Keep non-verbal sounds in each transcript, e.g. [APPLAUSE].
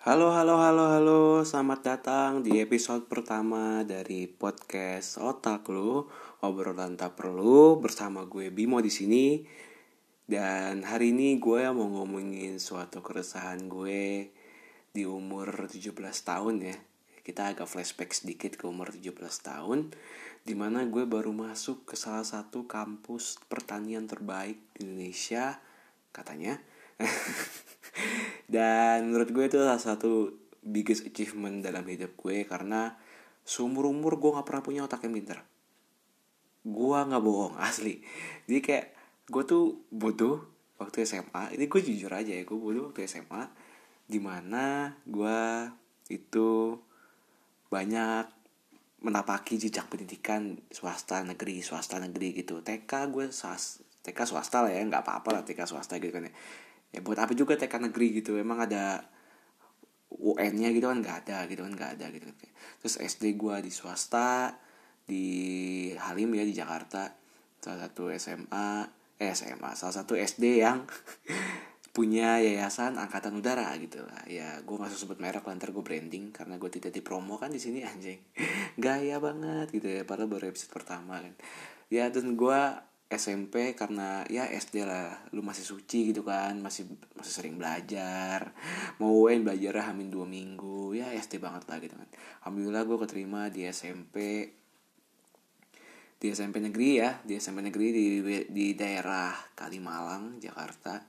Halo, halo, halo, halo. Selamat datang di episode pertama dari podcast Otak Lu, obrolan tak perlu bersama gue Bimo di sini. Dan hari ini gue mau ngomongin suatu keresahan gue di umur 17 tahun ya. Kita agak flashback sedikit ke umur 17 tahun Di mana gue baru masuk ke salah satu kampus pertanian terbaik di Indonesia Katanya [LAUGHS] [LAUGHS] dan menurut gue itu salah satu biggest achievement dalam hidup gue karena seumur umur gue nggak pernah punya otak yang pinter gue nggak bohong [LAUGHS] asli. Jadi kayak gue tuh bodoh waktu SMA ini gue jujur aja ya gue bodoh waktu SMA di mana gue itu banyak menapaki jejak pendidikan swasta negeri swasta negeri gitu. TK gue sas TK swasta lah ya nggak apa-apa lah TK swasta gitu kan ya ya buat apa juga TK negeri gitu. Emang ada UN-nya gitu kan nggak ada gitu kan nggak ada gitu kan. Terus SD gue di swasta di Halim ya di Jakarta. Salah satu SMA eh SMA salah satu SD yang [LAUGHS] punya yayasan angkatan udara gitu lah. Ya gue usah sebut merek lantar gue branding karena gue tidak dipromo kan di sini [LAUGHS] anjing. Gaya banget gitu ya padahal baru episode pertama kan. Ya dan gue SMP karena ya SD lah lu masih suci gitu kan masih masih sering belajar. Mau UN belajar hamin dua minggu ya SD banget lah gitu kan. Alhamdulillah gue keterima di SMP di SMP negeri ya di SMP negeri di di daerah Kalimalang Jakarta.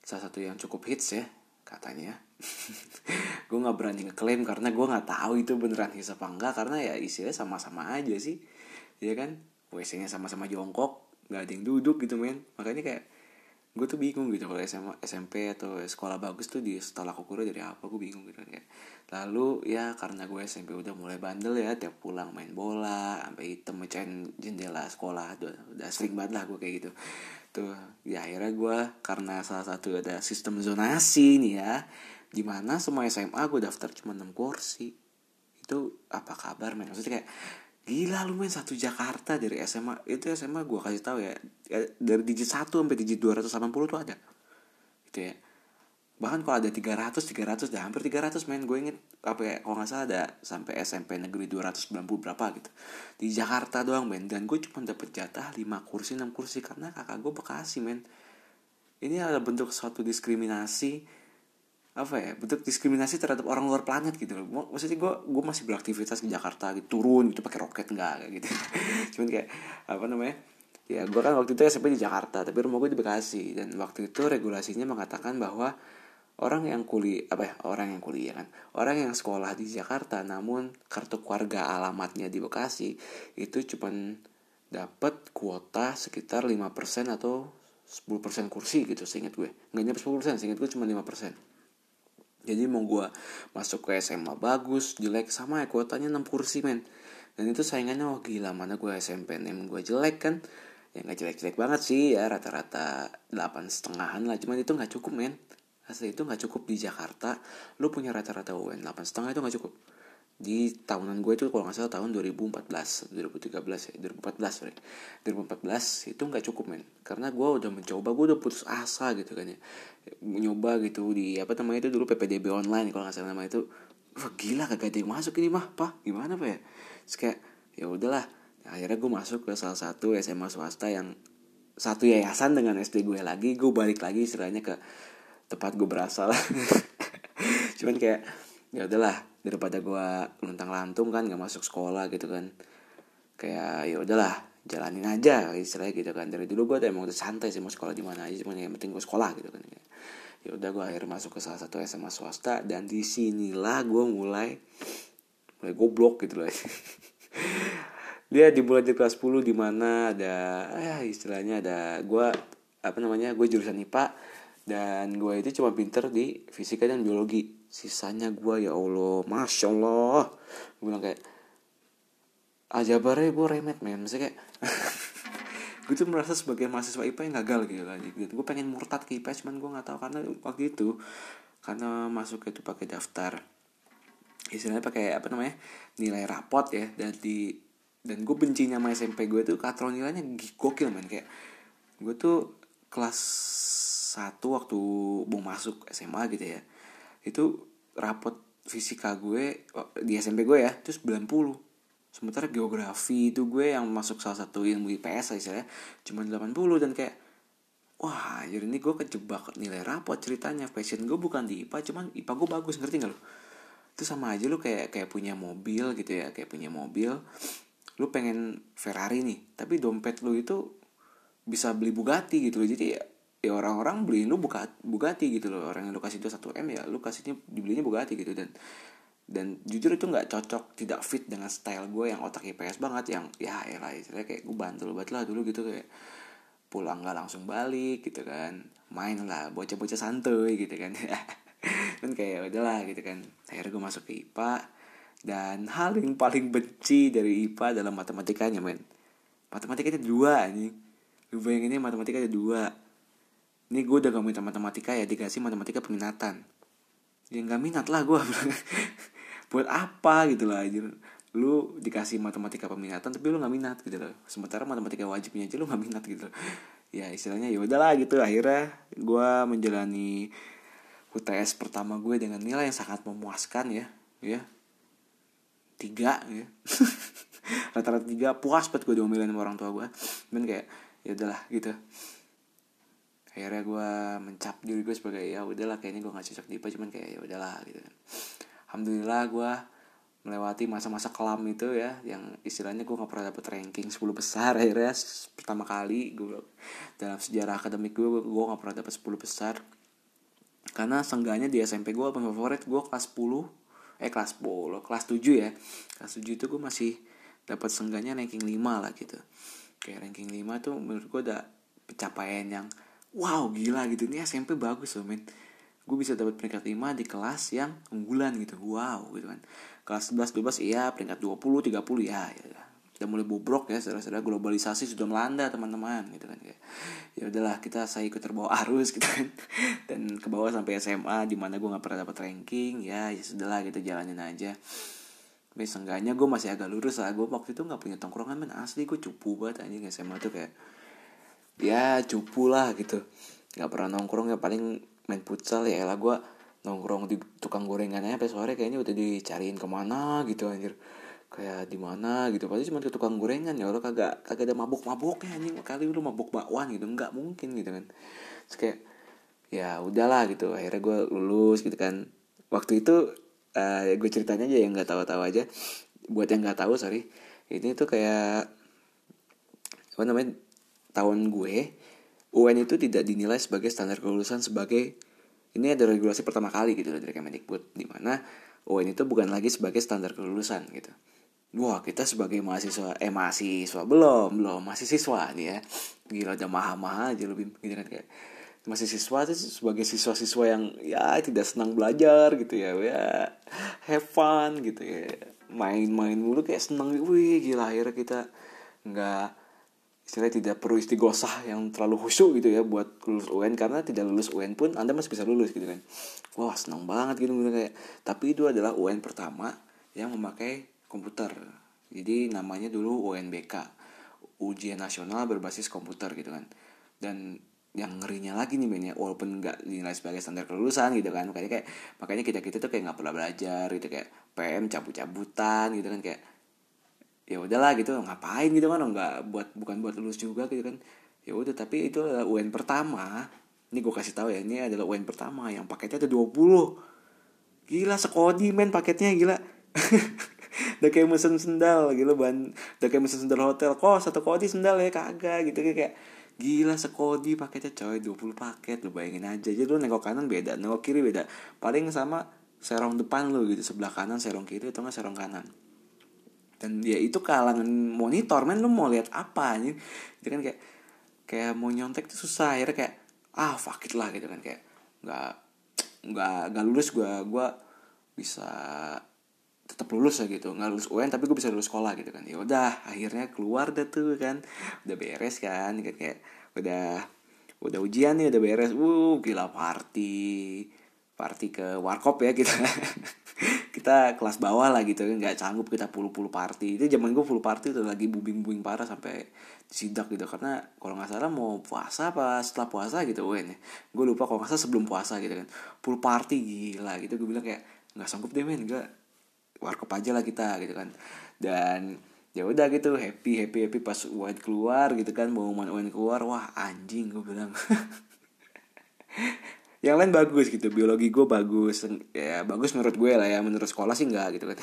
Salah satu yang cukup hits ya katanya. [LAUGHS] Gue nggak berani ngeklaim karena gue nggak tahu itu beneran hits apa enggak karena ya isinya sama-sama aja sih ya kan? WC-nya sama-sama jongkok nggak ada yang duduk gitu men. Makanya kayak gue tuh bingung gitu kalau SMA SMP atau sekolah bagus tuh di setelah kuliah dari apa gue bingung gitu. Kayak lalu ya karena gue SMP udah mulai bandel ya tiap pulang main bola sampai hitam mecahin jendela sekolah udah, udah sering banget lah gue kayak gitu. Tuh ya akhirnya gue karena salah satu ada sistem zonasi nih ya di mana semua SMA gue daftar cuma 6 kursi. Itu apa kabar men? Maksudnya kayak Gila lu main satu Jakarta dari SMA Itu SMA gue kasih tahu ya, ya Dari digit 1 sampai digit 280 tuh ada. Gitu ya. Bahkan kalau ada 300, 300 Dah hampir 300 main Gue inget. Apa ya, Kalau gak salah ada sampai SMP negeri 290 berapa gitu. Di Jakarta doang men Dan gue cuma dapet jatah 5 kursi 6 kursi. Karena kakak gue Bekasi men. Ini adalah bentuk suatu diskriminasi apa ya bentuk diskriminasi terhadap orang luar planet gitu loh. Maksudnya gue gue masih beraktivitas di Jakarta gitu turun gitu pakai roket enggak gitu. [LAUGHS] Cuman kayak apa namanya ya gue kan waktu itu SMP di Jakarta tapi rumah gue di Bekasi. Dan waktu itu regulasinya mengatakan bahwa orang yang kuliah apa ya orang yang kuliah kan? Orang yang sekolah di Jakarta namun kartu keluarga alamatnya di Bekasi itu cuman dapat kuota sekitar 5% atau 10% kursi gitu seingat gue nggak nyampe 10% seingat gue cuma 5% jadi mau gue masuk ke SMA bagus jelek sama ya kuotanya 6 kursi men. Dan itu saingannya wah gila mana gue SMP nem gue jelek kan? Ya nggak jelek-jelek banget sih ya rata-rata delapan setengahan lah. Cuman itu nggak cukup men. Asli itu nggak cukup di Jakarta. Lu punya rata-rata UN delapan setengah itu nggak cukup di tahunan gue itu kalau nggak salah tahun 2014 2013 ya 2014 sorry. 2014 itu nggak cukup men. Karena gue udah mencoba gue udah putus asa gitu kan ya. Nyoba gitu di apa namanya itu dulu PPDB online kalau nggak salah nama itu. Wah gila kagak ada yang masuk ini mah. Pak gimana pak ya? Terus kayak ya udahlah. Akhirnya gue masuk ke salah satu SMA swasta yang satu yayasan dengan SD gue lagi. Gue balik lagi istilahnya ke tempat gue berasal. [LAUGHS] Cuman kayak ya udahlah daripada gue luntang lantung kan nggak masuk sekolah gitu kan. Kayak ya udahlah jalanin aja istilahnya gitu kan. Dari dulu gue emang udah santai sih mau sekolah di mana aja cuma yang penting gue sekolah gitu kan ya udah gue akhirnya masuk ke salah satu SMA swasta dan di sinilah gue mulai mulai goblok gitu loh. [LAUGHS] Dia dimulai dari kelas 10 di mana ada eh istilahnya ada gue apa namanya gue jurusan IPA dan gue itu cuma pinter di fisika dan biologi sisanya gue ya allah. Masya allah. Gue bilang kayak aja bare gue remet men. Maksudnya kayak [LAUGHS] gue tuh merasa sebagai mahasiswa IPA yang gagal gitu kan. Gitu. gue pengen murtad ke IPA cuman gue nggak tahu karena waktu itu karena masuk itu pakai daftar istilahnya pakai apa namanya nilai rapot ya. Dan di dan gue bencinya sama SMP gue tuh katro nilainya gokil men. Kayak gue tuh kelas satu waktu mau masuk SMA gitu ya itu rapot fisika gue oh, di SMP gue ya terus 90 sementara geografi itu gue yang masuk salah satu ilmu IPS istilahnya cuma 80 dan kayak wah jadi ini gue kejebak nilai rapot ceritanya. Passion gue bukan di IPA cuman IPA gue bagus ngerti gak lo itu sama aja lu kayak kayak punya mobil gitu ya kayak punya mobil. Lu pengen Ferrari nih tapi dompet lu itu bisa beli Bugatti gitu loh. Jadi ya, ya orang-orang beli lu buka Bugatti gitu loh. Orang yang lu kasih itu satu m ya lu kasihnya dibelinya Bugatti gitu. Dan dan jujur itu nggak cocok tidak fit dengan style gue yang otak IPS banget yang ya ya lah istilahnya kayak gue bantu banget lah dulu gitu kayak pulang nggak langsung balik gitu kan. Main lah bocah-bocah santuy gitu kan. [LAUGHS] Kan kayak udahlah gitu kan. Akhirnya gue masuk ke IPA dan hal yang paling benci dari IPA adalah matematikanya men. Matematikanya dua nih lu bayangin ini matematika ada dua ini gue udah gak minta matematika ya dikasih matematika peminatan. Ya gak minat lah gue [LAUGHS] buat apa gitu lah anjir. Lu dikasih matematika peminatan tapi lu gak minat gitu loh. Sementara matematika wajibnya aja lu gak minat gitu loh. Ya istilahnya ya udahlah gitu. Akhirnya gue menjalani UTS pertama gue dengan nilai yang sangat memuaskan ya. Ya. Tiga ya. [LAUGHS] Rata-rata tiga puas banget gue diomelin sama orang tua gue dan kayak ya udahlah gitu akhirnya gue mencap diri gue sebagai ya udahlah kayaknya gue gak cocok di IPA cuman kayak ya udahlah gitu alhamdulillah gue melewati masa-masa kelam itu ya yang istilahnya gue gak pernah dapet ranking 10 besar. [LAUGHS] Akhirnya pertama kali gue dalam sejarah akademik gue gue gak pernah dapet 10 besar. Karena seenggaknya di SMP gue paling favorit gue kelas 10 eh kelas 10 kelas 7 ya. Kelas 7 itu gue masih dapat seenggaknya ranking 5 lah gitu. Kayak ranking 5 tuh menurut gue udah pencapaian yang wow gila gitu. Ini SMP bagus loh men. Gue bisa dapat peringkat 5 di kelas yang unggulan gitu. Wow gitu kan. Kelas 11 12 iya. Peringkat 20 30 ya ya udah mulai bobrok ya saudara-saudara. Globalisasi sudah melanda teman-teman gitu kan ya udahlah kita saya ikut terbawa [LAUGHS] arus gitu kan. Dan ke bawah sampai SMA di mana gue nggak pernah dapat ranking ya ya sudahlah kita jalanin aja. Tapi seenggaknya gue masih agak lurus lah. Gue waktu itu nggak punya tongkrongan men. Asli gue cupu banget anjing. SMA tuh kayak ya cupu lah gitu. Nggak pernah nongkrong ya paling main futsal ya. Lah gue nongkrong di tukang gorengan aja sore kayaknya udah dicariin ke mana gitu anjir. Kayak di mana gitu. Pasti cuma ke tukang gorengan ya. Lo kagak kagak ada mabuk mabuknya anjing. Kali lu mabuk bakwan gitu nggak mungkin gitu kan. Terus kayak ya udahlah gitu. Akhirnya gue lulus gitu kan. Waktu itu uh, gue ceritanya aja yang nggak tahu-tahu aja. Buat yang nggak tahu sorry. Ini tuh kayak apa namanya tahun gue UN itu tidak dinilai sebagai standar kelulusan sebagai ini ada regulasi pertama kali gitu dari Kemendikbud di mana UN itu bukan lagi sebagai standar kelulusan gitu. Wah kita sebagai mahasiswa eh mahasiswa belum belum masih siswa nih ya. Gila udah mahal-mahal aja lebih gitu kan kayak masih siswa tuh sebagai siswa-siswa yang ya tidak senang belajar gitu ya ya have fun gitu ya. Main-main mulu kayak seneng wih gila akhirnya kita nggak istilahnya tidak perlu istighosah yang terlalu khusyuk gitu ya buat lulus UN karena tidak lulus UN pun anda masih bisa lulus gitu kan. Wah senang banget gitu kayak. Tapi itu adalah UN pertama yang memakai komputer. Jadi namanya dulu UNBK ujian nasional berbasis komputer gitu kan. Dan yang ngerinya lagi nih banyak walaupun nggak dinilai sebagai standar kelulusan gitu kan. Makanya kayak makanya kita kita tuh kayak nggak pernah belajar gitu kayak PM cabut cabutan gitu kan kayak ya udahlah gitu ngapain gitu kan nggak buat bukan buat lulus juga gitu kan. Ya udah tapi itu adalah UN pertama. Ini gue kasih tahu ya ini adalah UN pertama yang paketnya ada 20 gila sekodi men paketnya gila. [LAUGHS] Udah kayak mesen sendal gitu ban udah kayak mesen sendal hotel. Kok satu kodi sendal ya? Kagak gitu kayak gila sekodi paketnya coy. 20 paket lu bayangin aja. Jadi lu nengok kanan beda nengok kiri beda. Paling sama serong depan lu gitu sebelah kanan serong kiri atau nggak serong kanan dan ya itu kalangan monitor men lu mau lihat apa nih itu kan kayak kayak mau nyontek tuh susah akhirnya kayak ah fuck it lah gitu kan kayak nggak nggak nggak lulus gue gue bisa tetap lulus ya gitu. Nggak lulus UN tapi gue bisa lulus sekolah gitu kan. Ya udah akhirnya keluar deh tuh kan. Udah beres kan kayak, kayak udah udah ujian nih udah beres. Uh gila party party ke warkop ya kita. [LAUGHS] Kita kelas bawah lah gitu kan nggak sanggup kita puluh-puluh party. Itu zaman gue puluh party tuh lagi bubing-bubing parah sampai sidak gitu. Karena kalau nggak salah mau puasa apa setelah puasa gitu ya gue lupa kalau nggak salah sebelum puasa gitu kan. Puluh party gila gitu. Gue bilang kayak nggak sanggup deh men gak warkop aja lah kita gitu kan. Dan ya udah gitu happy happy happy pas UN keluar gitu kan pengumuman UN keluar. Wah anjing gue bilang [LAUGHS] yang lain bagus gitu biologi gue bagus ya bagus menurut gue lah ya menurut sekolah sih enggak gitu kan.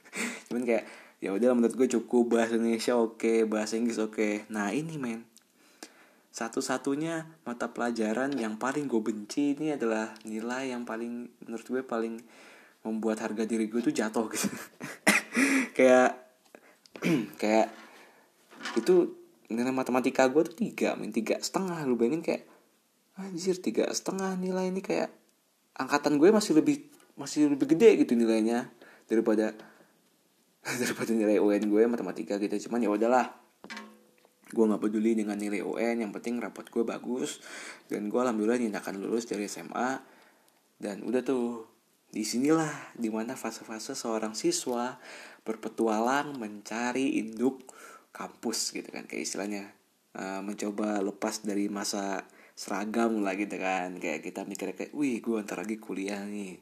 [LAUGHS] Cuman kayak ya udah menurut gue cukup bahasa Indonesia oke okay, bahasa Inggris oke. Okay. nah ini men. Satu-satunya mata pelajaran yang paling gue benci ini adalah nilai yang paling menurut gue paling membuat harga diri gue tuh jatuh gitu. [LAUGHS] Kayak [CLEARS THROAT] kayak itu nilai matematika gue tuh tiga min tiga setengah. Lu bayangin kayak anjir tiga setengah nilai ini kayak angkatan gue masih lebih masih lebih gede gitu nilainya daripada [LAUGHS] daripada nilai UN gue matematika gitu. Cuman ya udahlah. Gue nggak peduli dengan nilai UN yang penting rapot gue bagus. Dan gue alhamdulillah nyatakan lulus dari SMA dan udah tuh di sinilah di mana fase-fase seorang siswa berpetualang mencari induk kampus gitu kan kayak istilahnya. Uh, mencoba lepas dari masa seragam lah gitu kan. Kayak kita mikir kayak wih gue ntar lagi kuliah nih.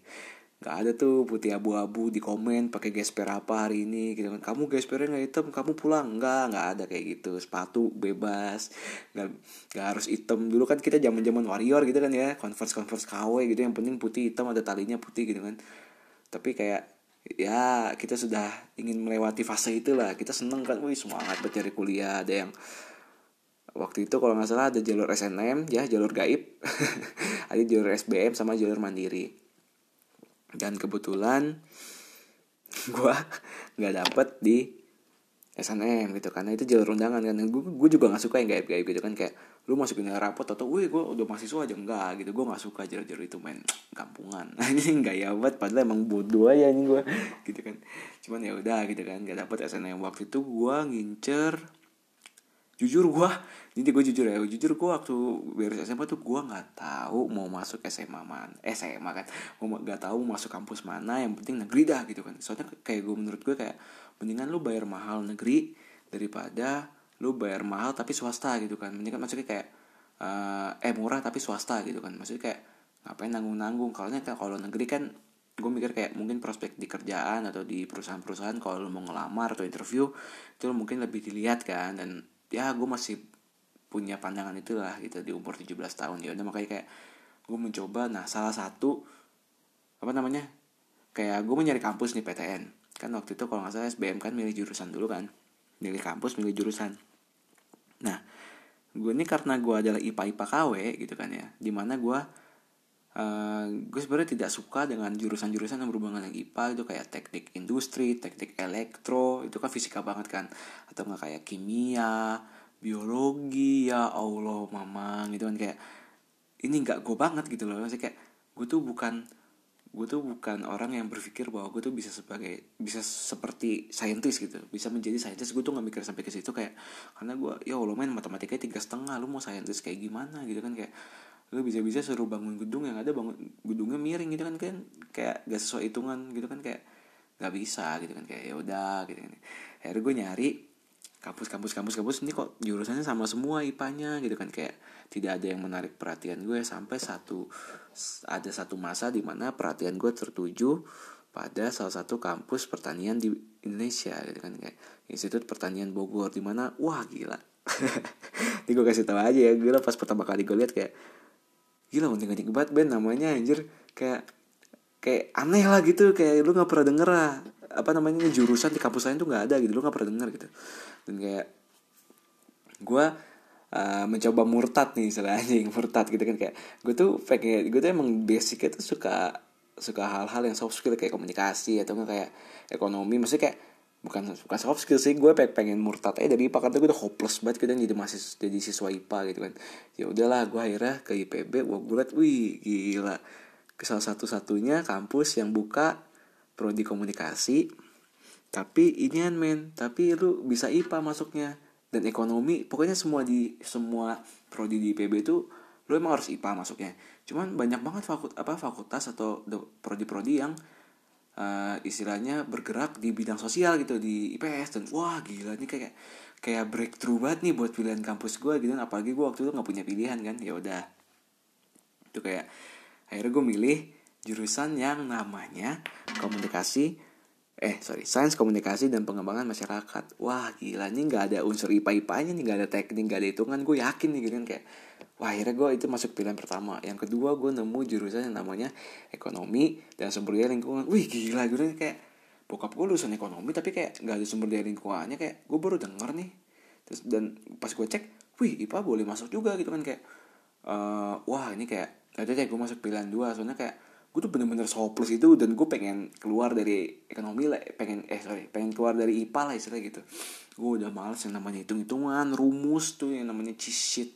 Nggak ada tuh putih abu-abu di komen pakai gesper apa hari ini gitu kan. Kamu gespernya nggak hitam kamu pulang. Nggak nggak ada kayak gitu. Sepatu bebas. Nggak nggak harus hitam. Dulu kan kita zaman zaman warrior gitu kan ya. Converse converse KW gitu. Yang penting putih hitam ada talinya putih gitu kan. Tapi kayak ya kita sudah ingin melewati fase itulah. Kita seneng kan wih semangat bercari kuliah. Ada yang waktu itu kalau nggak salah ada jalur SNM ya jalur gaib. [LAUGHS] Ada jalur SBM sama jalur mandiri. Dan kebetulan [LAUGHS] gue nggak dapet di SNM gitu karena itu jalur undangan kan. Gue juga nggak suka yang gaib gaib gitu kan kayak lu masukin rapot atau wih gue udah mahasiswa aja enggak gitu. Gue nggak suka jalur-jalur itu main kampungan. [LAUGHS] Ini nggak ya banget padahal emang bodoh aja nih gue gitu kan. Cuman ya udah gitu kan nggak dapet SNM waktu itu gue ngincer jujur gue jadi gue jujur ya jujur gue waktu beres SMA tuh gue nggak tahu mau masuk SMA mana eh, SMA kan. Mau nggak tahu masuk kampus mana yang penting negeri dah gitu kan. Soalnya kayak gue menurut gue kayak mendingan lu bayar mahal negeri daripada lu bayar mahal tapi swasta gitu kan. Mendingan maksudnya kayak uh, eh murah tapi swasta gitu kan. Maksudnya kayak ngapain nanggung nanggung kalau kalau negeri kan gue mikir kayak mungkin prospek di kerjaan atau di perusahaan-perusahaan kalau lu mau ngelamar atau interview itu mungkin lebih dilihat kan. Dan ya gue masih punya pandangan itulah gitu di umur 17 tahun. Ya udah makanya kayak gue mencoba nah salah satu apa namanya kayak gue mau nyari kampus nih PTN kan waktu itu kalau nggak salah SBM kan milih jurusan dulu kan. Milih kampus milih jurusan. Nah gue ini karena gue adalah IPA IPA KW gitu kan ya di mana gue uh, gue sebenarnya tidak suka dengan jurusan-jurusan yang berhubungan dengan IPA itu kayak teknik industri teknik elektro itu kan fisika banget kan. Atau nggak kayak kimia biologi ya allah mama gitu kan. Kayak ini nggak gue banget gitu loh. Maksudnya kayak gue tuh bukan gue tuh bukan orang yang berpikir bahwa gue tuh bisa sebagai bisa seperti saintis gitu. Bisa menjadi saintis gue tuh nggak mikir sampai ke situ kayak karena gue ya allah main matematika tiga setengah lu mau saintis kayak gimana gitu kan. Kayak lu bisa-bisa suruh bangun gedung yang ada bangun gedungnya miring gitu kan kan? Kayak gak sesuai hitungan gitu kan kayak nggak bisa gitu kan kayak ya udah gitu kan. Akhirnya gue nyari kampus kampus kampus kampus. Ini kok jurusannya sama semua ipanya gitu kan kayak tidak ada yang menarik perhatian gue sampai satu ada satu masa di mana perhatian gue tertuju pada salah satu kampus pertanian di Indonesia gitu kan kayak Institut Pertanian Bogor di mana wah gila. [LAUGHS] Ini gue kasih tahu aja ya gila pas pertama kali gue lihat kayak gila anjing banget band namanya anjir. Kayak kayak aneh lah gitu kayak lu nggak pernah denger lah. Apa namanya jurusan di kampus lain tuh nggak ada gitu lu nggak pernah denger gitu. Dan kayak gue uh, mencoba murtad nih istilahnya [LAUGHS] murtad gitu kan. Kayak gue tuh pengen gue tuh emang basicnya tuh suka suka hal-hal yang soft skill kayak komunikasi atau enggak kayak ekonomi. Maksudnya kayak bukan bukan soft skill sih gue pengen murtad aja dari IPA karena gue udah hopeless banget gitu jadi masih jadi siswa IPA gitu kan. Ya udahlah gue akhirnya ke IPB gue gue wih gila. Ke salah satu satunya kampus yang buka prodi komunikasi tapi ini kan men tapi lu bisa IPA masuknya. Dan ekonomi pokoknya semua di semua prodi di IPB itu lu emang harus IPA masuknya. Cuman banyak banget fakultas apa fakultas atau prodi-prodi yang uh, istilahnya bergerak di bidang sosial gitu di IPS dan wah gila ini kayak kayak breakthrough banget nih buat pilihan kampus gue gitu apalagi gue waktu itu nggak punya pilihan kan ya udah. Itu kayak akhirnya gue milih jurusan yang namanya komunikasi eh sorry sains komunikasi dan pengembangan masyarakat. Wah gila ini nggak ada unsur ipa ipanya nih nggak ada teknik nggak ada hitungan. Gue yakin nih gitu kan kayak wah akhirnya gue itu masuk pilihan pertama. Yang kedua gue nemu jurusan yang namanya ekonomi dan sumber daya lingkungan. Wih gila gue kayak bokap gue lulusan ekonomi tapi kayak nggak ada sumber daya lingkungannya kayak gue baru denger nih. Terus dan pas gue cek wih ipa boleh masuk juga gitu kan kayak uh, wah ini kayak ada deh gue masuk pilihan dua. Soalnya kayak gue tuh bener-bener plus itu dan gue pengen keluar dari ekonomi lah pengen eh sorry pengen keluar dari IPA lah istilah gitu. Gue udah males yang namanya hitung-hitungan rumus tuh yang namanya cheat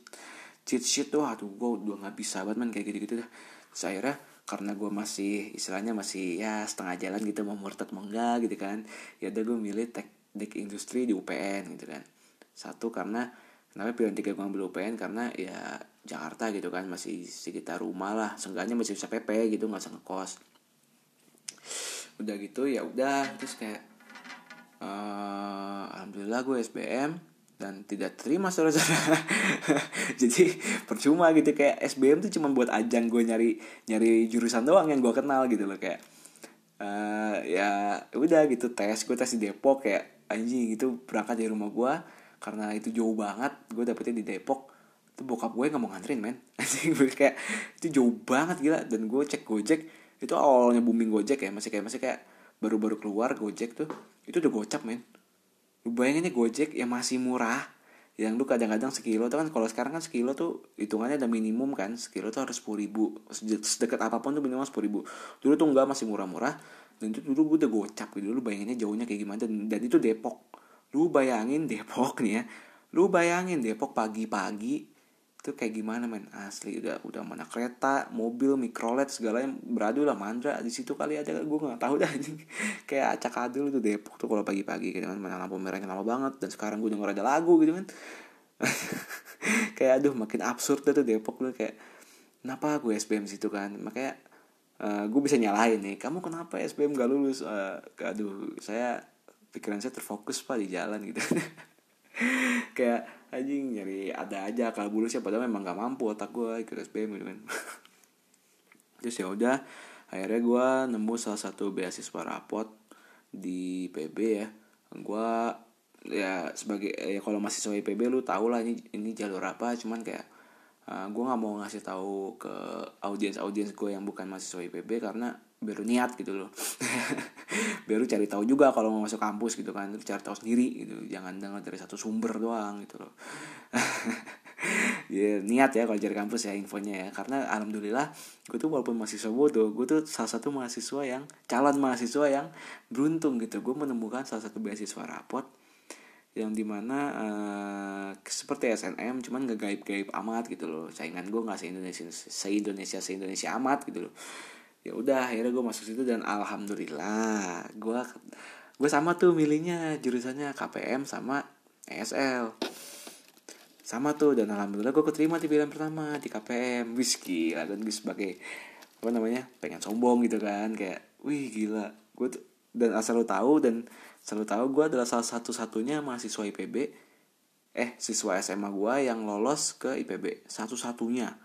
cheat sheet tuh aduh gue udah nggak bisa banget man kayak gitu-gitu dah. Terus akhirnya karena gue masih istilahnya masih ya setengah jalan gitu mau murtad mau enggak gitu kan ya udah gue milih teknik industri di UPN gitu kan. Satu karena kenapa pilihan tiga gue ambil UPN karena ya Jakarta gitu kan masih sekitar rumah lah seenggaknya masih bisa PP gitu nggak usah ngekos. Udah gitu ya udah terus kayak uh, alhamdulillah gue SBM dan tidak terima saudara-saudara. [LAUGHS] Jadi percuma gitu kayak SBM tuh cuma buat ajang gue nyari nyari jurusan doang yang gue kenal gitu loh kayak uh, ya udah gitu tes gue tes di Depok kayak anjing gitu berangkat dari rumah gue karena itu jauh banget gue dapetnya di Depok itu bokap gue nggak mau nganterin men. [LAUGHS] Kayak itu jauh banget gila. Dan gue cek gojek itu awalnya booming gojek ya masih kayak masih kayak baru-baru keluar gojek tuh itu udah gocap men bayangin nih gojek yang masih murah yang lu kadang-kadang sekilo tuh kan kalau sekarang kan sekilo tuh hitungannya ada minimum kan sekilo tuh harus sepuluh ribu sedekat apa pun tuh minimal sepuluh ribu. Dulu tuh enggak masih murah-murah dan itu dulu gue udah gocap gitu lu bayanginnya jauhnya kayak gimana dan, dan itu Depok. Lu bayangin Depok nih ya lu bayangin Depok pagi-pagi itu kayak gimana men? Asli udah udah mana kereta mobil mikrolet segala yang beradu lah mandra. Di situ kali aja gue nggak tahu dah [LAUGHS] kayak acak adul tuh Depok tuh kalau pagi-pagi gitu kan. Mana lampu merahnya lama banget dan sekarang gue denger ada lagu gitu kan. [LAUGHS] Kayak aduh makin absurd tuh Depok tuh kayak kenapa gue SBM situ kan? Makanya uh, gue bisa nyalahin nih kamu kenapa SBM gak lulus? Uh, aduh saya pikiran saya terfokus pak di jalan gitu [LAUGHS] [LAUGHS] kayak anjing nyari ada aja kalau bulu siapa padahal memang gak mampu otak gue ikut SBM gitu kan. [LAUGHS] Terus ya udah akhirnya gue nemu salah satu beasiswa rapot di PB ya. Gue ya sebagai ya kalau mahasiswa IPB lu tau lah ini ini jalur apa cuman kayak uh, gue nggak mau ngasih tahu ke audiens audiens gue yang bukan mahasiswa IPB karena baru niat gitu loh. [LAUGHS] Baru cari tahu juga kalau mau masuk kampus gitu kan. Cari tahu sendiri gitu. Jangan dengar dari satu sumber doang gitu loh. [LAUGHS] Ya niat ya kalau cari kampus ya infonya ya. Karena alhamdulillah gue tuh walaupun mahasiswa bodoh gue tuh salah satu mahasiswa yang calon mahasiswa yang beruntung gitu. Gue menemukan salah satu beasiswa rapot yang di mana uh, seperti SNM cuman gak gaib-gaib amat gitu loh. Saingan gue nggak se Indonesia se Indonesia se Indonesia amat gitu loh ya udah akhirnya gue masuk situ dan alhamdulillah gue gue sama tuh milihnya jurusannya KPM sama ESL sama tuh dan alhamdulillah gue keterima di pilihan pertama di KPM whisky dan gue sebagai apa namanya pengen sombong gitu kan kayak wih gila. Gue tuh dan asal lo tahu dan selalu tahu gue adalah salah satu satunya mahasiswa IPB eh siswa SMA gue yang lolos ke IPB satu satunya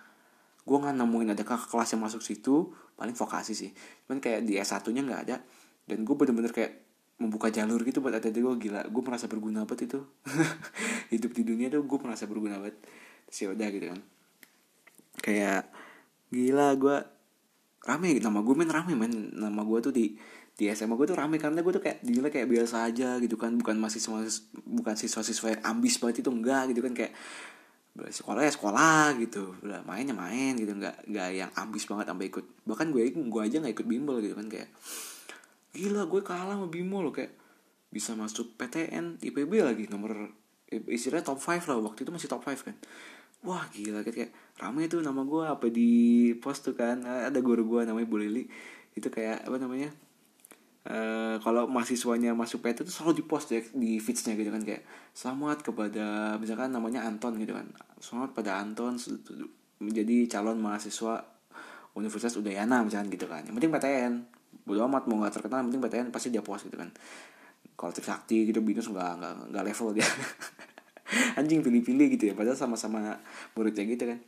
gue nggak nemuin ada kakak kelas yang masuk situ paling vokasi sih. Cuman kayak di S 1 nya nggak ada. Dan gue bener-bener kayak membuka jalur gitu buat adik gue gila gue merasa berguna banget itu. [LAUGHS] Hidup di dunia tuh gue merasa berguna banget. Sih udah gitu kan. Kayak gila gue rame. Nama gue main rame main nama gue tuh di di SMA gue tuh rame karena gue tuh kayak dinilai kayak biasa aja gitu kan. Bukan masih bukan siswa siswa yang ambis banget itu. Enggak gitu kan. Kayak sekolah ya sekolah gitu. Udah mainnya main gitu. Nggak nggak yang ambis banget sampai ikut. Bahkan gue gue aja nggak ikut bimbel gitu kan kayak gila gue kalah sama bimbel loh kayak bisa masuk PTN IPB lagi nomor istilahnya top 5 lah waktu itu masih top 5 kan. Wah gila kayak, kayak rame tuh nama gue apa di post tuh kan. Ada guru gue namanya Bu Lili. Itu kayak apa namanya Uh, kalau mahasiswanya masuk PT itu selalu di post ya, di feedsnya gitu kan kayak selamat kepada misalkan namanya Anton gitu kan. Selamat pada Anton menjadi calon mahasiswa Universitas Udayana misalkan gitu kan. Yang penting PTN bodo amat mau nggak terkenal yang penting PTN pasti dia post gitu kan. Kalau Sakti gitu binus nggak nggak nggak level dia. [LAUGHS] Anjing pilih-pilih gitu ya padahal sama-sama muridnya gitu kan.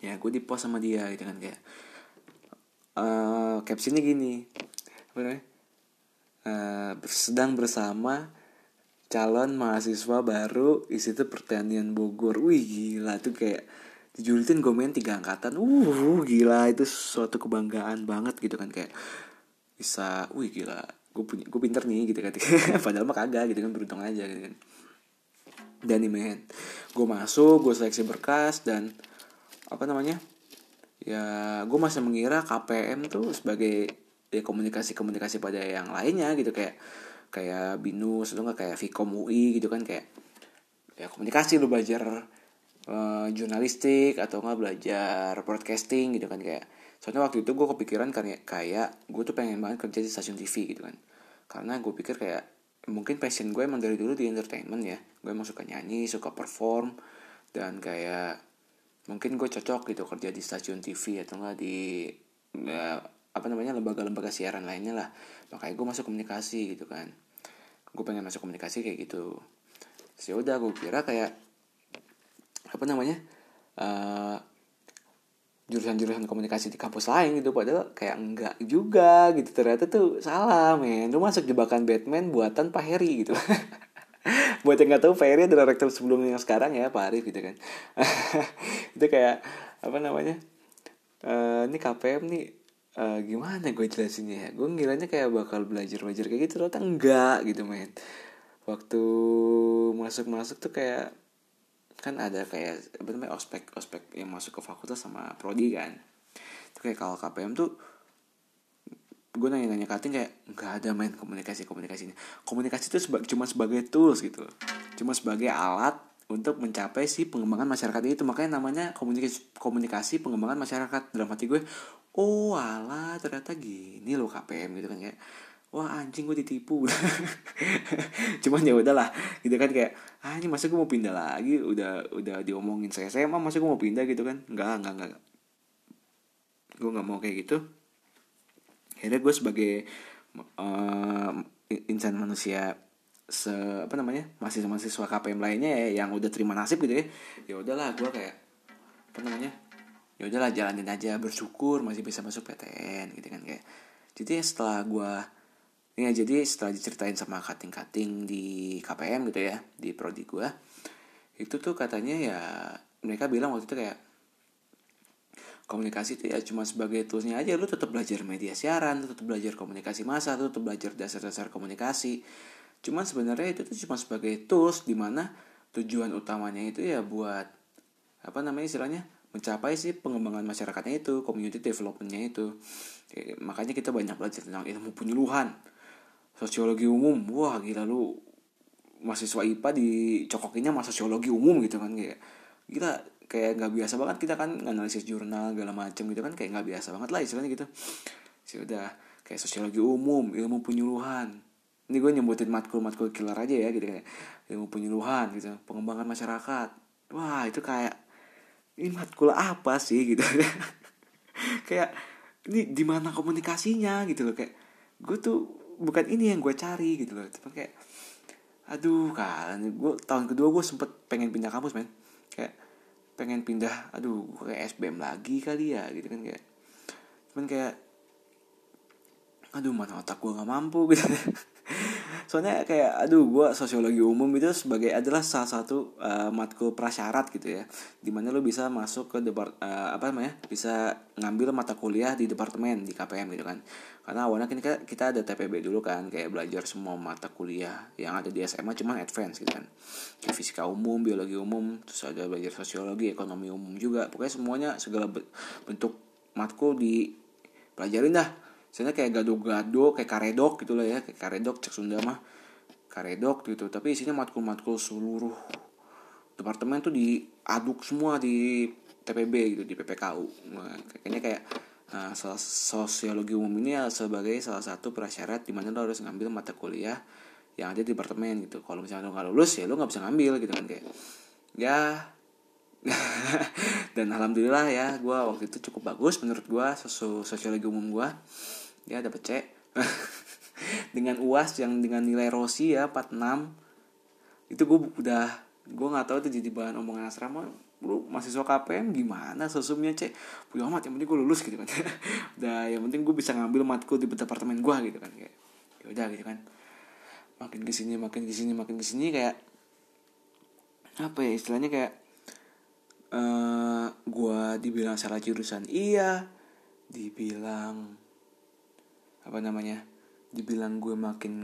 Ya gue di post sama dia gitu kan kayak uh, captionnya gini apa namanya uh, sedang bersama calon mahasiswa baru isi itu pertanian Bogor. Wih gila tuh kayak dijulitin gue main tiga angkatan. Uh gila itu suatu kebanggaan banget gitu kan kayak bisa wih gila gue punya gue pinter nih gitu kan. [LAUGHS] Padahal mah kagak gitu kan beruntung aja gitu kan. Dan nih men gue masuk gue seleksi berkas dan apa namanya ya gue masih mengira KPM tuh sebagai ya komunikasi komunikasi pada yang lainnya gitu kayak kayak binus atau nggak? Kayak Vkom UI gitu kan kayak ya komunikasi lu belajar uh, jurnalistik atau nggak belajar broadcasting gitu kan kayak soalnya waktu itu gue kepikiran kayak kayak gue tuh pengen banget kerja di stasiun TV gitu kan. Karena gue pikir kayak mungkin passion gue emang dari dulu di entertainment ya. Gue emang suka nyanyi suka perform dan kayak mungkin gue cocok gitu kerja di stasiun TV atau enggak di ya, apa namanya lembaga-lembaga siaran lainnya lah. Makanya gue masuk komunikasi gitu kan. Gue pengen masuk komunikasi kayak gitu. Sih ya udah gue kira kayak apa namanya uh, jurusan-jurusan komunikasi di kampus lain gitu padahal kayak enggak juga gitu. Ternyata tuh salah men. Lu masuk jebakan Batman buatan Pak Heri gitu. [LAUGHS] Buat yang nggak tahu Pak Heri adalah rektor sebelumnya yang sekarang ya Pak Arif gitu kan. [LAUGHS] Itu kayak apa namanya uh, ini KPM nih uh, gimana gue jelasinnya ya? Gue ngiranya kayak bakal belajar belajar kayak gitu ternyata enggak gitu men. Waktu masuk masuk tuh kayak kan ada kayak apa namanya ospek ospek yang masuk ke fakultas sama prodi kan. Itu kayak kalau KPM tuh gue nanya-nanya kating kayak nggak ada main komunikasi komunikasi ini komunikasi itu seba cuma sebagai tools gitu cuma sebagai alat untuk mencapai si pengembangan masyarakat itu. Makanya namanya komunikasi komunikasi pengembangan masyarakat. Dalam hati gue oh ala ternyata gini loh KPM gitu kan kayak wah anjing gue ditipu. [LAUGHS] Cuman ya udahlah gitu kan kayak ah ini masa gue mau pindah lagi? Udah udah diomongin saya saya mah masa gue mau pindah? Gitu kan enggak enggak enggak. Gue nggak mau kayak gitu. Akhirnya gue sebagai uh, insan manusia se apa namanya mahasiswa mahasiswa KPM lainnya ya yang udah terima nasib gitu ya ya udahlah gue kayak apa namanya ya udahlah jalanin aja bersyukur masih bisa masuk PTN gitu kan kayak. Jadi setelah gue Ya jadi setelah diceritain sama kating-kating di KPM gitu ya di prodi gue itu tuh katanya ya mereka bilang waktu itu kayak komunikasi itu ya cuma sebagai toolsnya aja lu tetap belajar media siaran tetap belajar komunikasi massa tetap belajar dasar-dasar komunikasi cuman sebenarnya itu tuh cuma sebagai tools di mana tujuan utamanya itu ya buat apa namanya istilahnya mencapai sih pengembangan masyarakatnya itu community developmentnya itu. Ya, makanya kita banyak belajar tentang ilmu penyuluhan sosiologi umum. Wah gila lu mahasiswa IPA dicokokinnya sama sosiologi umum gitu kan kayak gila kayak nggak biasa banget kita kan analisis jurnal segala macam gitu kan kayak nggak biasa banget lah istilahnya gitu. Ya udah kayak sosiologi umum ilmu penyuluhan ini gue nyebutin matkul matkul killer aja ya gitu kayak ilmu penyuluhan gitu. Pengembangan masyarakat. Wah itu kayak ini matkul apa sih? [LAUGHS] Gitu. Kayak ini di mana komunikasinya? Gitu loh kayak gue tuh bukan ini yang gue cari gitu loh. Tapi kayak aduh kan gue tahun kedua gue sempet pengen pindah kampus men. Kayak pengen pindah aduh kayak SBM lagi kali ya gitu kan kayak. Cuman kayak aduh mana otak gue nggak mampu [LAUGHS] gitu. Soalnya kayak aduh gue sosiologi umum itu sebagai adalah salah satu uh, matkul prasyarat gitu ya. Di mana lo bisa masuk ke depart uh, apa namanya bisa ngambil mata kuliah di departemen di KPM gitu kan. Karena awalnya kita, kita ada TPB dulu kan kayak belajar semua mata kuliah yang ada di SMA cuman advance gitu kan. Kayak fisika umum biologi umum terus ada belajar sosiologi ekonomi umum juga. Pokoknya semuanya segala bentuk matkul di pelajarin dah Misalnya kayak gado-gado, kayak karedok gitu lah ya, kayak karedok cek Sunda mah. Karedok gitu, tapi isinya matkul-matkul seluruh departemen tuh diaduk semua di TPB gitu, di PPKU. Nah, kayaknya kayak nah, sosiologi umum ini ya sebagai salah satu prasyarat di mana lo harus ngambil mata kuliah yang ada di departemen gitu. Kalau misalnya lo nggak lulus ya lo nggak bisa ngambil gitu kan kayak ya [LAUGHS] dan alhamdulillah ya gue waktu itu cukup bagus menurut gue sosiologi umum gue ya dapet C. [LAUGHS] Dengan uas yang dengan nilai Rossi ya 46 itu gue udah gue nggak tahu itu jadi bahan omongan asrama. Lu mahasiswa KPM gimana? Sosumnya cek punya amat yang penting gue lulus gitu kan. [LAUGHS] Udah yang penting gue bisa ngambil matkul di departemen gue gitu kan kayak ya udah gitu kan. Makin ke sini makin ke sini makin ke sini kayak apa ya istilahnya kayak uh, eh, gue dibilang salah jurusan. Iya dibilang apa namanya dibilang gue makin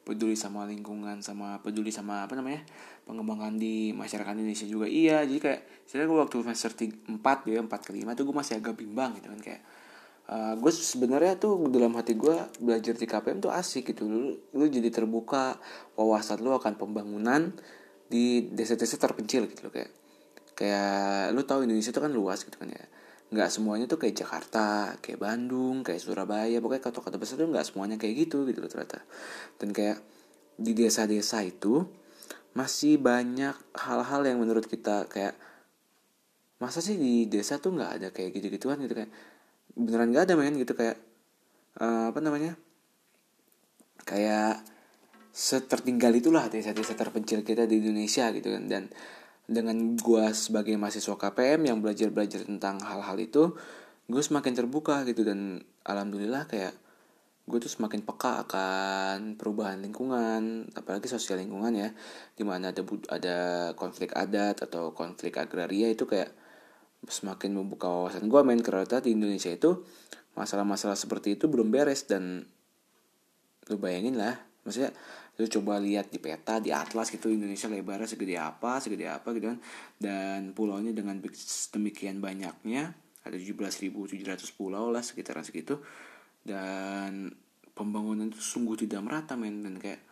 peduli sama lingkungan sama peduli sama apa namanya pengembangan di masyarakat Indonesia juga. Iya jadi kayak saya gue waktu semester 4 ya 4 ke 5 tuh gue masih agak bimbang gitu kan kayak uh, gue sebenarnya tuh dalam hati gue belajar di KPM tuh asik gitu. Lu, lu jadi terbuka wawasan lu akan pembangunan di desa-desa terpencil gitu loh kayak kayak lu tahu Indonesia tuh kan luas gitu kan ya nggak semuanya tuh kayak Jakarta kayak Bandung kayak Surabaya pokoknya kota-kota besar tuh nggak semuanya kayak gitu gitu loh ternyata. Dan kayak di desa-desa itu masih banyak hal-hal yang menurut kita kayak masa sih di desa tuh nggak ada kayak gitu-gituan? Gitu kayak beneran nggak ada main gitu kayak uh, apa namanya kayak setertinggal itulah desa-desa terpencil kita di Indonesia gitu kan. Dan dengan gue sebagai mahasiswa KPM yang belajar-belajar tentang hal-hal itu gue semakin terbuka gitu dan alhamdulillah kayak gue tuh semakin peka akan perubahan lingkungan apalagi sosial lingkungan ya di mana ada ada konflik adat atau konflik agraria itu kayak semakin membuka wawasan gue main kereta di Indonesia itu masalah-masalah seperti itu belum beres dan lu bayangin lah maksudnya lu coba lihat di peta di atlas gitu Indonesia lebarnya segede apa segede apa gitu kan. Dan pulaunya dengan demikian banyaknya ada 17.700 pulau lah sekitaran segitu. Dan pembangunan itu sungguh tidak merata men. Dan kayak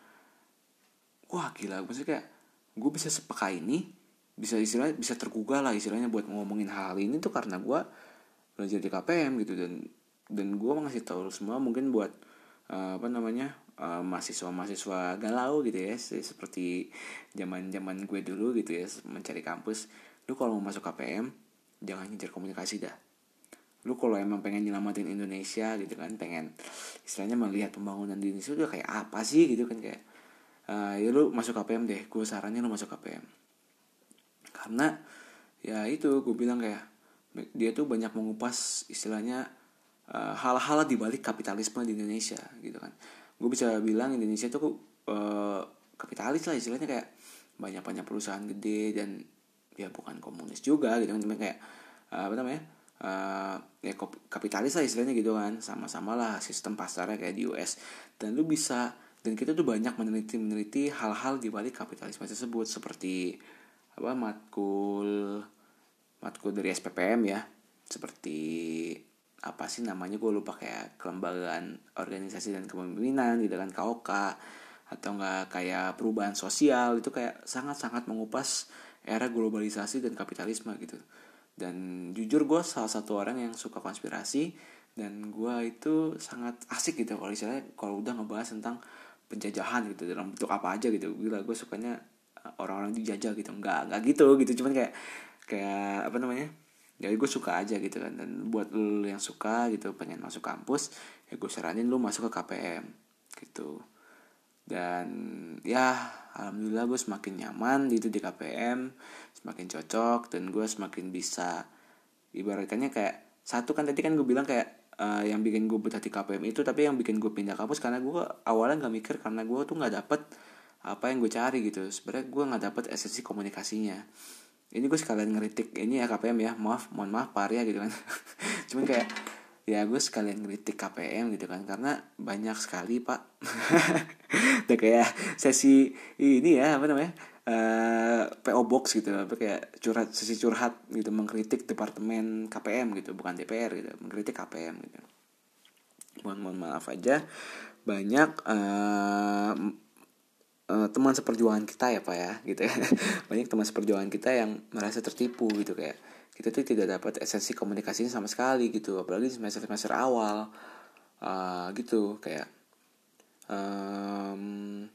wah gila. Maksudnya kayak gue bisa sepeka ini bisa istilah bisa tergugah lah istilahnya buat ngomongin hal, hal ini tuh karena gue belajar di KPM gitu. Dan dan gue ngasih tahu semua mungkin buat uh, apa namanya uh, mahasiswa-mahasiswa galau gitu ya seperti zaman-zaman gue dulu gitu ya mencari kampus lu kalau mau masuk KPM jangan ngejar komunikasi dah. Lu kalau emang pengen nyelamatin Indonesia gitu kan pengen istilahnya melihat pembangunan di Indonesia udah kayak apa sih gitu kan kayak uh, ya lu masuk KPM deh gue sarannya lu masuk KPM karena ya itu gue bilang kayak dia tuh banyak mengupas istilahnya uh, hal-hal di balik kapitalisme di Indonesia gitu kan gue bisa bilang Indonesia tuh uh, kapitalis lah istilahnya kayak banyak banyak perusahaan gede dan ya bukan komunis juga gitu kan cuma kayak uh, apa namanya uh, ya kapitalis lah istilahnya gitu kan sama-sama lah sistem pasarnya kayak di US dan lu bisa dan kita tuh banyak meneliti meneliti hal-hal di balik kapitalisme tersebut seperti apa matkul matkul dari SPPM ya seperti apa sih namanya gue lupa kayak kelembagaan organisasi dan kepemimpinan gitu kan KOK atau enggak kayak perubahan sosial itu kayak sangat-sangat mengupas era globalisasi dan kapitalisme gitu. Dan jujur gue salah satu orang yang suka konspirasi dan gue itu sangat asik gitu. Kalau misalnya kalau udah ngebahas tentang penjajahan gitu dalam bentuk apa aja gitu. Gila gue sukanya eh, orang-orang dijajah gitu. Enggak enggak gitu gitu. Cuman kayak kayak apa namanya jadi gue suka aja gitu kan. Dan buat lu yang suka gitu pengen masuk kampus ya gue saranin lu masuk ke KPM gitu. Dan ya alhamdulillah gue semakin nyaman gitu di KPM semakin cocok dan gue semakin bisa ibaratnya kayak satu kan tadi kan gue bilang kayak uh, yang bikin gue betah di KPM itu tapi yang bikin gue pindah kampus karena gue awalnya nggak mikir karena gue tuh nggak dapet apa yang gue cari gitu. Sebenarnya gue nggak dapet esensi komunikasinya ini gue sekalian ngeritik ini ya KPM ya. Maaf mohon maaf Pak Arya gitu kan. [LAUGHS] Cuman kayak ya gue sekalian ngeritik KPM gitu kan karena banyak sekali pak. [LAUGHS] Udah kayak sesi ini ya apa namanya uh, eh, PO box gitu apa kayak curhat sesi curhat gitu mengkritik departemen KPM gitu bukan DPR gitu mengkritik KPM gitu. Mohon mohon maaf aja. Banyak uh, uh, teman seperjuangan kita ya pak ya gitu ya. [LAUGHS] Banyak teman seperjuangan kita yang merasa tertipu gitu kayak kita tuh tidak dapat esensi komunikasinya sama sekali gitu. Apalagi semester semester awal uh, gitu kayak um,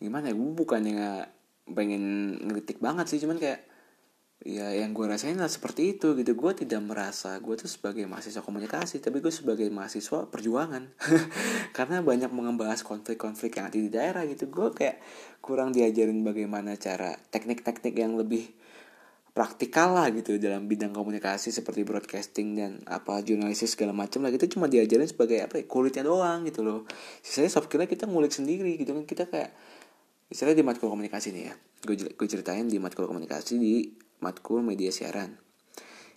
gimana ya gue bukannya pengen ngeritik banget sih cuman kayak ya yang gue rasain lah seperti itu gitu. Gue tidak merasa gue tuh sebagai mahasiswa komunikasi tapi gue sebagai mahasiswa perjuangan. [LAUGHS] Karena banyak membahas konflik-konflik yang ada di daerah gitu. Gue kayak kurang diajarin bagaimana cara teknik-teknik yang lebih praktikal lah gitu dalam bidang komunikasi seperti broadcasting dan apa jurnalistik segala macam lah. Kita cuma diajarin sebagai apa ya, kulitnya doang gitu loh. Sisanya soft kita ngulik sendiri gitu kan. Kita kayak istilahnya di matkul komunikasi nih ya. Gue gue ceritain di matkul komunikasi di matkul media siaran.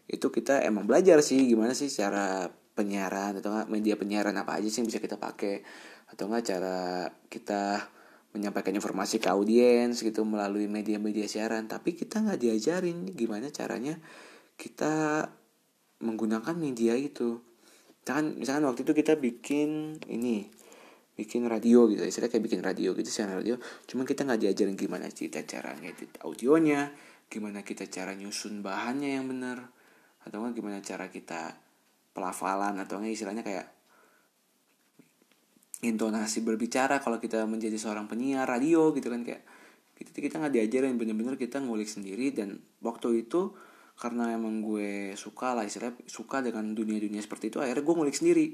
Itu kita emang belajar sih gimana sih cara penyiaran atau enggak media penyiaran apa aja sih yang bisa kita pakai. Atau enggak cara kita menyampaikan informasi ke audiens gitu melalui media-media siaran. Tapi kita nggak diajarin gimana caranya kita menggunakan media itu. Misalkan misalkan waktu itu kita bikin ini bikin radio gitu. Istilahnya kayak bikin radio gitu siaran radio. Cuma kita nggak diajarin gimana kita cara ngedit audionya gimana kita cara nyusun bahannya yang benar atau enggak gimana cara kita pelafalan atau enggak istilahnya kayak intonasi berbicara kalau kita menjadi seorang penyiar radio gitu kan kayak kita kita nggak diajarin bener-bener kita ngulik sendiri. Dan waktu itu karena emang gue suka lah istilahnya suka dengan dunia-dunia seperti itu akhirnya gue ngulik sendiri.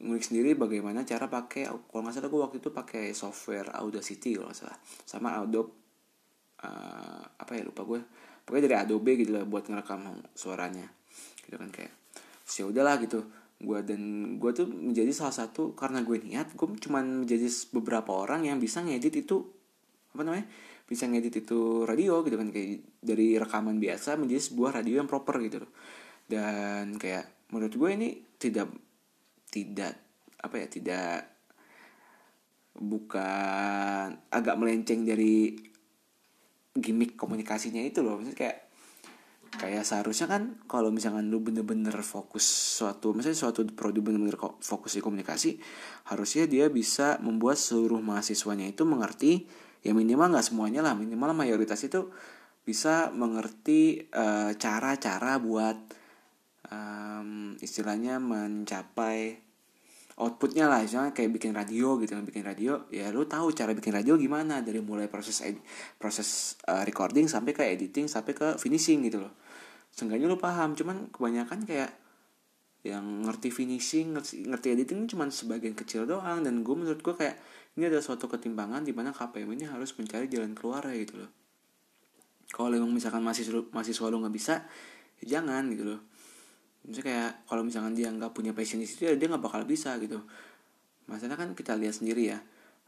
Ngulik sendiri bagaimana cara pakai kalau nggak salah gue waktu itu pakai software Audacity kalau nggak salah sama Adobe uh, apa ya lupa gue pokoknya dari Adobe gitu lah buat ngerekam suaranya. Gitu kan kayak ya udahlah gitu. Gue dan gue tuh menjadi salah satu karena gue niat gue cuman menjadi beberapa orang yang bisa ngedit itu apa namanya bisa ngedit itu radio gitu kan kayak dari rekaman biasa menjadi sebuah radio yang proper gitu loh. Dan kayak menurut gue ini tidak tidak apa ya tidak bukan agak melenceng dari gimmick komunikasinya itu loh. Maksudnya kayak kayak seharusnya kan kalau misalkan lu bener-bener fokus suatu misalnya suatu produk bener-bener fokus di komunikasi harusnya dia bisa membuat seluruh mahasiswanya itu mengerti ya minimal nggak semuanya lah minimal mayoritas itu bisa mengerti cara-cara uh, buat um, istilahnya mencapai outputnya lah misalnya kayak bikin radio gitu kan bikin radio ya lu tahu cara bikin radio gimana dari mulai proses ed- proses uh, recording sampai ke editing sampai ke finishing gitu loh. Seenggaknya lu paham cuman kebanyakan kayak yang ngerti finishing ngerti, ngerti editing cuma sebagian kecil doang dan gue menurut gue kayak ini ada suatu ketimpangan di mana KPM ini harus mencari jalan keluar gitu loh. Kalau emang misalkan masih mahasiswa lu nggak bisa ya jangan gitu loh misalnya kayak kalau misalkan dia nggak punya passion di situ ya dia nggak bakal bisa gitu. Masalah kan kita lihat sendiri ya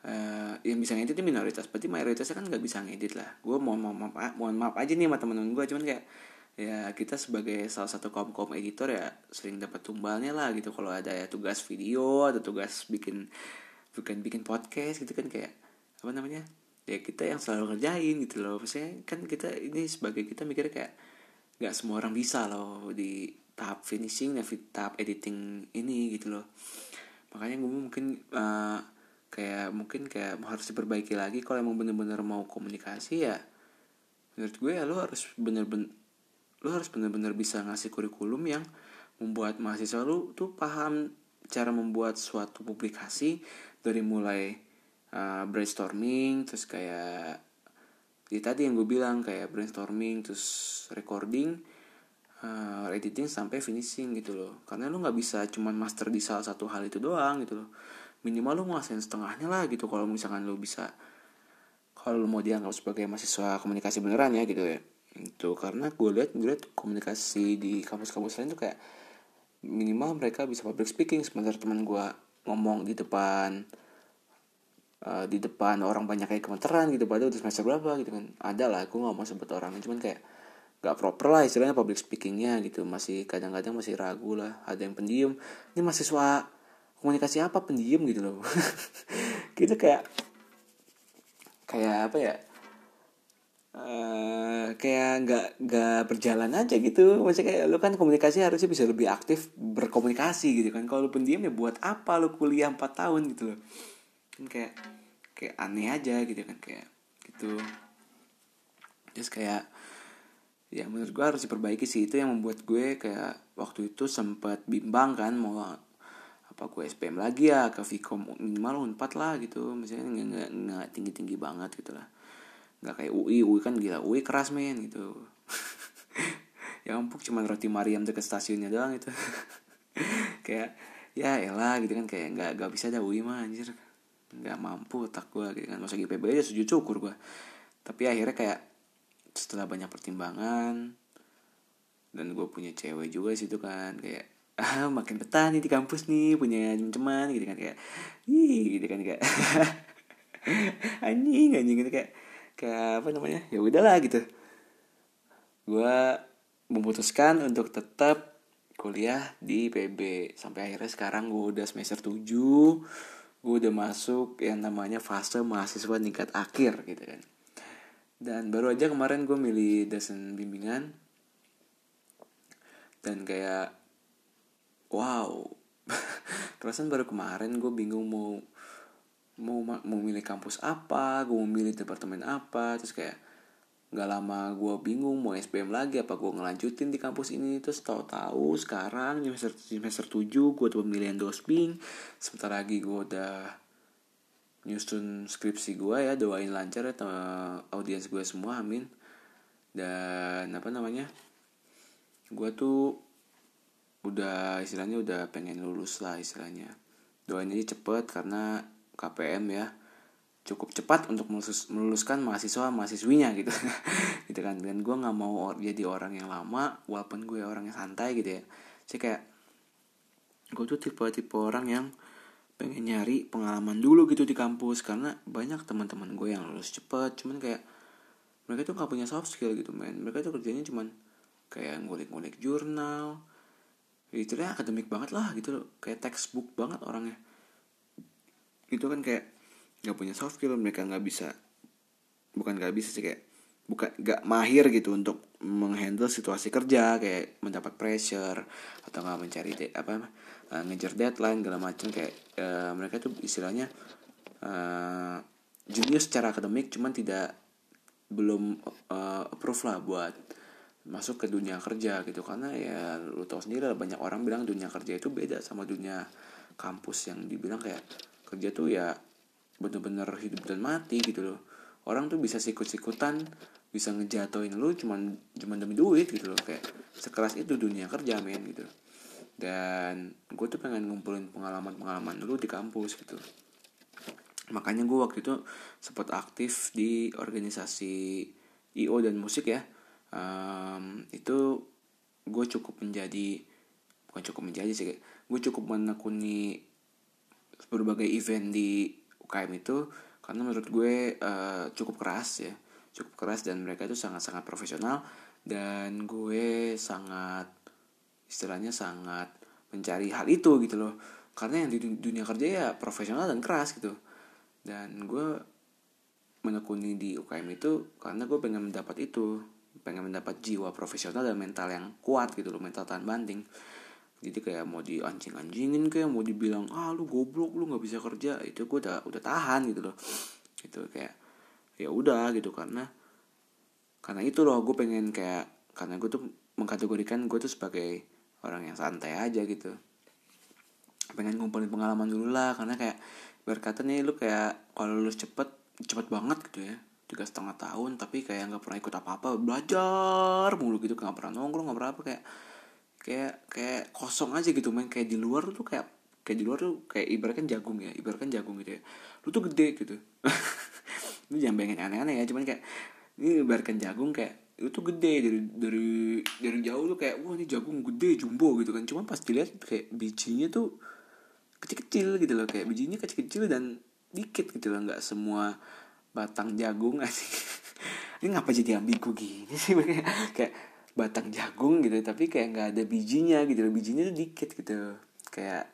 uh, yang bisa ngedit itu minoritas. Berarti mayoritasnya kan nggak bisa ngedit lah. Gue mohon maaf, maaf mohon maaf aja nih sama temen-temen gue cuman kayak ya kita sebagai salah satu kaum kaum editor ya sering dapat tumbalnya lah gitu. Kalau ada ya tugas video atau tugas bikin bukan bikin podcast gitu kan kayak apa namanya ya kita yang selalu ngerjain gitu loh. Maksudnya kan kita ini sebagai kita mikirnya kayak nggak semua orang bisa loh di tahap finishing dan tahap editing ini gitu loh. Makanya gue mungkin uh, kayak mungkin kayak harus diperbaiki lagi. Kalau emang bener-bener mau komunikasi ya menurut gue ya lo harus bener-bener lo harus bener-bener bisa ngasih kurikulum yang membuat mahasiswa lo tuh paham cara membuat suatu publikasi dari mulai uh, brainstorming terus kayak di tadi yang gue bilang kayak brainstorming terus recording uh, editing sampai finishing gitu loh. Karena lu nggak bisa cuman master di salah satu hal itu doang gitu loh. Minimal lu nguasain setengahnya lah gitu kalau misalkan lu bisa kalau lu mau dianggap sebagai mahasiswa komunikasi beneran ya gitu ya. Itu karena gue lihat gue lihat komunikasi di kampus-kampus lain tuh kayak minimal mereka bisa public speaking sementara teman gue ngomong di depan uh, di depan orang banyak kayak gemeteran gitu padahal udah semester berapa gitu kan. Ada lah gue nggak mau sebut orang cuman kayak gak proper lah istilahnya public speakingnya gitu. Masih kadang-kadang masih ragu lah ada yang pendiam. Ini mahasiswa komunikasi apa? Pendiam gitu loh. [LAUGHS] Gitu kayak kayak apa ya? Uh, kayak nggak nggak berjalan aja gitu. Maksudnya kayak lu kan komunikasi harusnya bisa lebih aktif berkomunikasi gitu kan. Kalau lu pendiam ya buat apa lu kuliah 4 tahun gitu loh. Kan kayak kayak aneh aja gitu kan kayak gitu. Terus kayak ya menurut gue harus diperbaiki sih. Itu yang membuat gue kayak waktu itu sempat bimbang kan mau apa gue SPM lagi ya ke Vkom minimal unpad lah gitu. Misalnya nggak nggak tinggi tinggi banget gitu lah. Nggak kayak UI UI kan gila UI keras men gitu. [LAUGHS] Yang empuk cuma roti Mariam deket stasiunnya doang itu. [LAUGHS] Kayak ya elah gitu kan kayak nggak nggak bisa ada UI mah anjir. Nggak mampu tak gue gitu kan. Masa GPB aja sujud syukur gue tapi akhirnya kayak setelah banyak pertimbangan dan gue punya cewek juga situ kan kayak ah makin betah nih di kampus nih punya cuman gitu kan kayak ih gitu kan kayak [LAUGHS] anjing anjing gitu kayak kayak apa namanya ya udahlah gitu. Gue memutuskan untuk tetap kuliah di PB sampai akhirnya sekarang gue udah semester 7 gue udah masuk yang namanya fase mahasiswa tingkat akhir gitu kan dan baru aja kemarin gue milih dosen bimbingan. Dan kayak wow. [LAUGHS] Perasaan baru kemarin gue bingung mau mau mau milih kampus apa gue mau milih departemen apa. Terus kayak nggak lama gue bingung mau SPM lagi apa gue ngelanjutin di kampus ini. Terus tahu-tahu sekarang semester semester tujuh gue tuh pemilihan dosping. Sebentar lagi gue udah nyusun skripsi gue ya doain lancar ya audiens gue semua amin. Dan apa namanya gue tuh udah istilahnya udah pengen lulus lah istilahnya. Doain aja cepet karena KPM ya cukup cepat untuk melulus, meluluskan mahasiswa mahasiswinya gitu. [LAUGHS] Gitu kan. Dan gue nggak mau jadi orang yang lama walaupun gue orang yang santai gitu ya. Sih kayak gue tuh tipe tipe orang yang pengen nyari pengalaman dulu gitu di kampus karena banyak teman-teman gue yang lulus cepet cuman kayak mereka tuh gak punya soft skill gitu men. Mereka tuh kerjanya cuman kayak ngulik-ngulik jurnal itu deh akademik banget lah gitu loh kayak textbook banget orangnya. Itu kan kayak gak punya soft skill mereka nggak bisa bukan gak bisa sih kayak bukan gak mahir gitu untuk menghandle situasi kerja kayak mendapat pressure atau nggak mencari apa uh, ngejar deadline segala macam kayak uh, mereka tuh istilahnya uh, junior secara akademik cuman tidak belum uh, approve lah buat masuk ke dunia kerja gitu. Karena ya lu tau sendiri lah banyak orang bilang dunia kerja itu beda sama dunia kampus yang dibilang kayak kerja tuh ya bener-bener hidup dan mati gitu loh orang tuh bisa sikut-sikutan bisa ngejatoin lu cuman cuman demi duit gitu loh kayak sekeras itu dunia kerja men gitu. Dan gue tuh pengen ngumpulin pengalaman-pengalaman dulu di kampus gitu. Makanya gue waktu itu sempat aktif di organisasi IO dan musik ya. Um, itu gue cukup menjadi bukan cukup menjadi sih gue cukup menekuni berbagai event di UKM itu karena menurut gue uh, cukup keras ya. Cukup keras dan mereka itu sangat-sangat profesional. Dan gue sangat istilahnya sangat mencari hal itu gitu loh. Karena yang di dunia kerja ya profesional dan keras gitu. Dan gue menekuni di UKM itu karena gue pengen mendapat itu. Pengen mendapat jiwa profesional dan mental yang kuat gitu loh mental tahan banting jadi kayak mau di anjing anjingin kayak mau dibilang ah lu goblok lu nggak bisa kerja. Itu gue udah udah tahan gitu loh. Gitu kayak ya udah gitu karena karena itu loh gue pengen kayak karena gue tuh mengkategorikan gue tuh sebagai orang yang santai aja gitu. Pengen ngumpulin pengalaman dulu lah karena kayak berkata nih lu kayak kalau lulus cepet cepet banget gitu ya. Tiga setengah tahun tapi kayak nggak pernah ikut apa apa belajar mulu gitu nggak pernah nongkrong nggak pernah apa kayak kayak kayak kosong aja gitu main kayak di luar tuh kayak kayak di luar tuh kayak ibaratkan jagung ya ibaratkan jagung gitu ya. Lu tuh gede gitu. [LAUGHS] Lu jangan pengen aneh-aneh ya cuman kayak ini ibaratkan jagung kayak itu tuh gede dari dari dari jauh tuh kayak wah ini jagung gede jumbo gitu kan. Cuma pas dilihat kayak bijinya tuh kecil-kecil gitu loh kayak bijinya kecil-kecil dan dikit gitu loh nggak semua batang jagung asik [LAUGHS] ini ngapa jadi ambigu gini sih kayak batang jagung gitu tapi kayak nggak ada bijinya gitu bijinya tuh dikit gitu. Kayak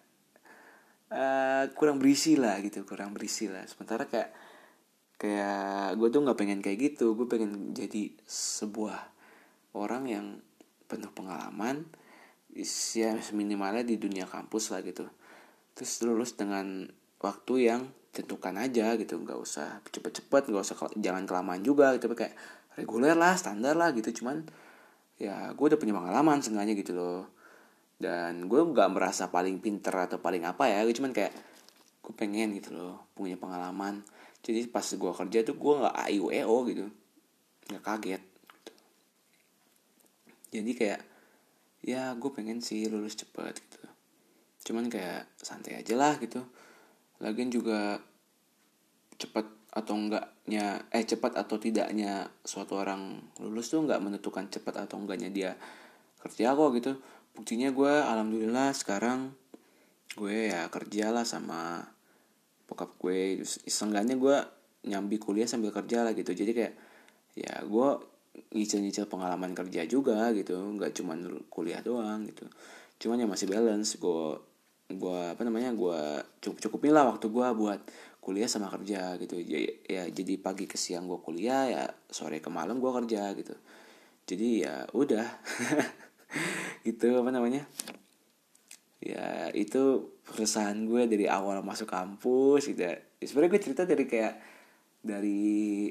uh, kurang berisi lah gitu kurang berisi lah. Sementara kayak kayak gue tuh nggak pengen kayak gitu. Gue pengen jadi sebuah orang yang penuh pengalaman ya minimalnya di dunia kampus lah gitu. Terus lulus dengan waktu yang tentukan aja gitu. Nggak usah cepet-cepet nggak usah jangan kelamaan juga gitu. Kayak reguler lah standar lah gitu. Cuman ya gue udah punya pengalaman sebenarnya gitu loh. Dan gue nggak merasa paling pinter atau paling apa ya cuman kayak gue pengen gitu loh punya pengalaman. Jadi pas gue kerja tuh gue nggak ayu eo gitu. Nggak kaget gitu. jadi kayak ya gue pengen sih lulus cepet gitu. Cuman kayak santai aja lah gitu. Lagian juga cepet atau enggaknya eh cepat atau tidaknya suatu orang lulus tuh nggak menentukan cepat atau enggaknya dia kerja kok gitu. Buktinya gue alhamdulillah sekarang gue ya kerja lah sama bokap gue seenggaknya gue nyambi kuliah sambil kerja lah gitu. Jadi kayak ya gue nyicil-nyicil pengalaman kerja juga gitu. Nggak cuma kuliah doang gitu. Cuman ya masih balance. Gue gue apa namanya gue cukup cukupin lah waktu gue buat kuliah sama kerja gitu. Ya, ya jadi pagi ke siang gue kuliah ya sore ke malam gue kerja gitu. Jadi ya udah. [LAUGHS] Gitu apa namanya? Ya itu keresahan gue dari awal masuk kampus gitu. Ya. sebenarnya gue cerita dari kayak dari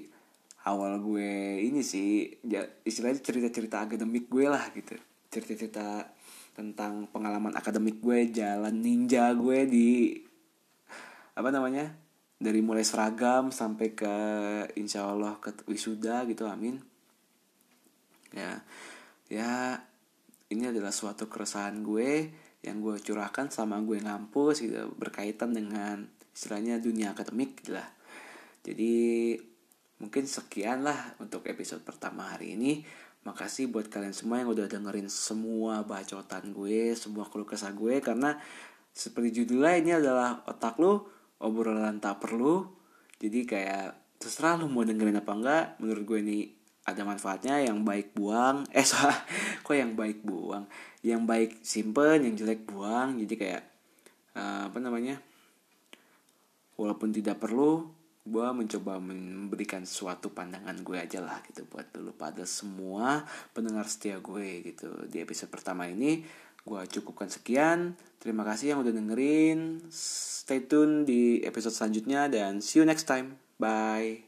awal gue ini sih ya istilahnya cerita-cerita akademik gue lah gitu. Cerita-cerita tentang pengalaman akademik gue jalan ninja gue di apa namanya dari mulai seragam sampai ke insya Allah ke wisuda gitu amin. Ya ya ini adalah suatu keresahan gue yang gue curahkan sama gue ngampus gitu berkaitan dengan istilahnya dunia akademik gitu lah. Jadi mungkin sekian lah untuk episode pertama hari ini. Makasih buat kalian semua yang udah dengerin semua bacotan gue semua keluh kesah gue karena seperti judulnya ini adalah otak lu obrolan tak perlu. Jadi kayak terserah lu mau dengerin apa enggak menurut gue ini ada manfaatnya. Yang baik buang eh [LAUGHS] salah kok yang baik buang? Yang baik simpen yang jelek buang. Jadi kayak uh, apa namanya walaupun tidak perlu gue mencoba memberikan suatu pandangan gue aja lah gitu buat dulu pada semua pendengar setia gue gitu di episode pertama ini gue cukupkan sekian. Terima kasih yang udah dengerin. Stay tune di episode selanjutnya dan see you next time. Bye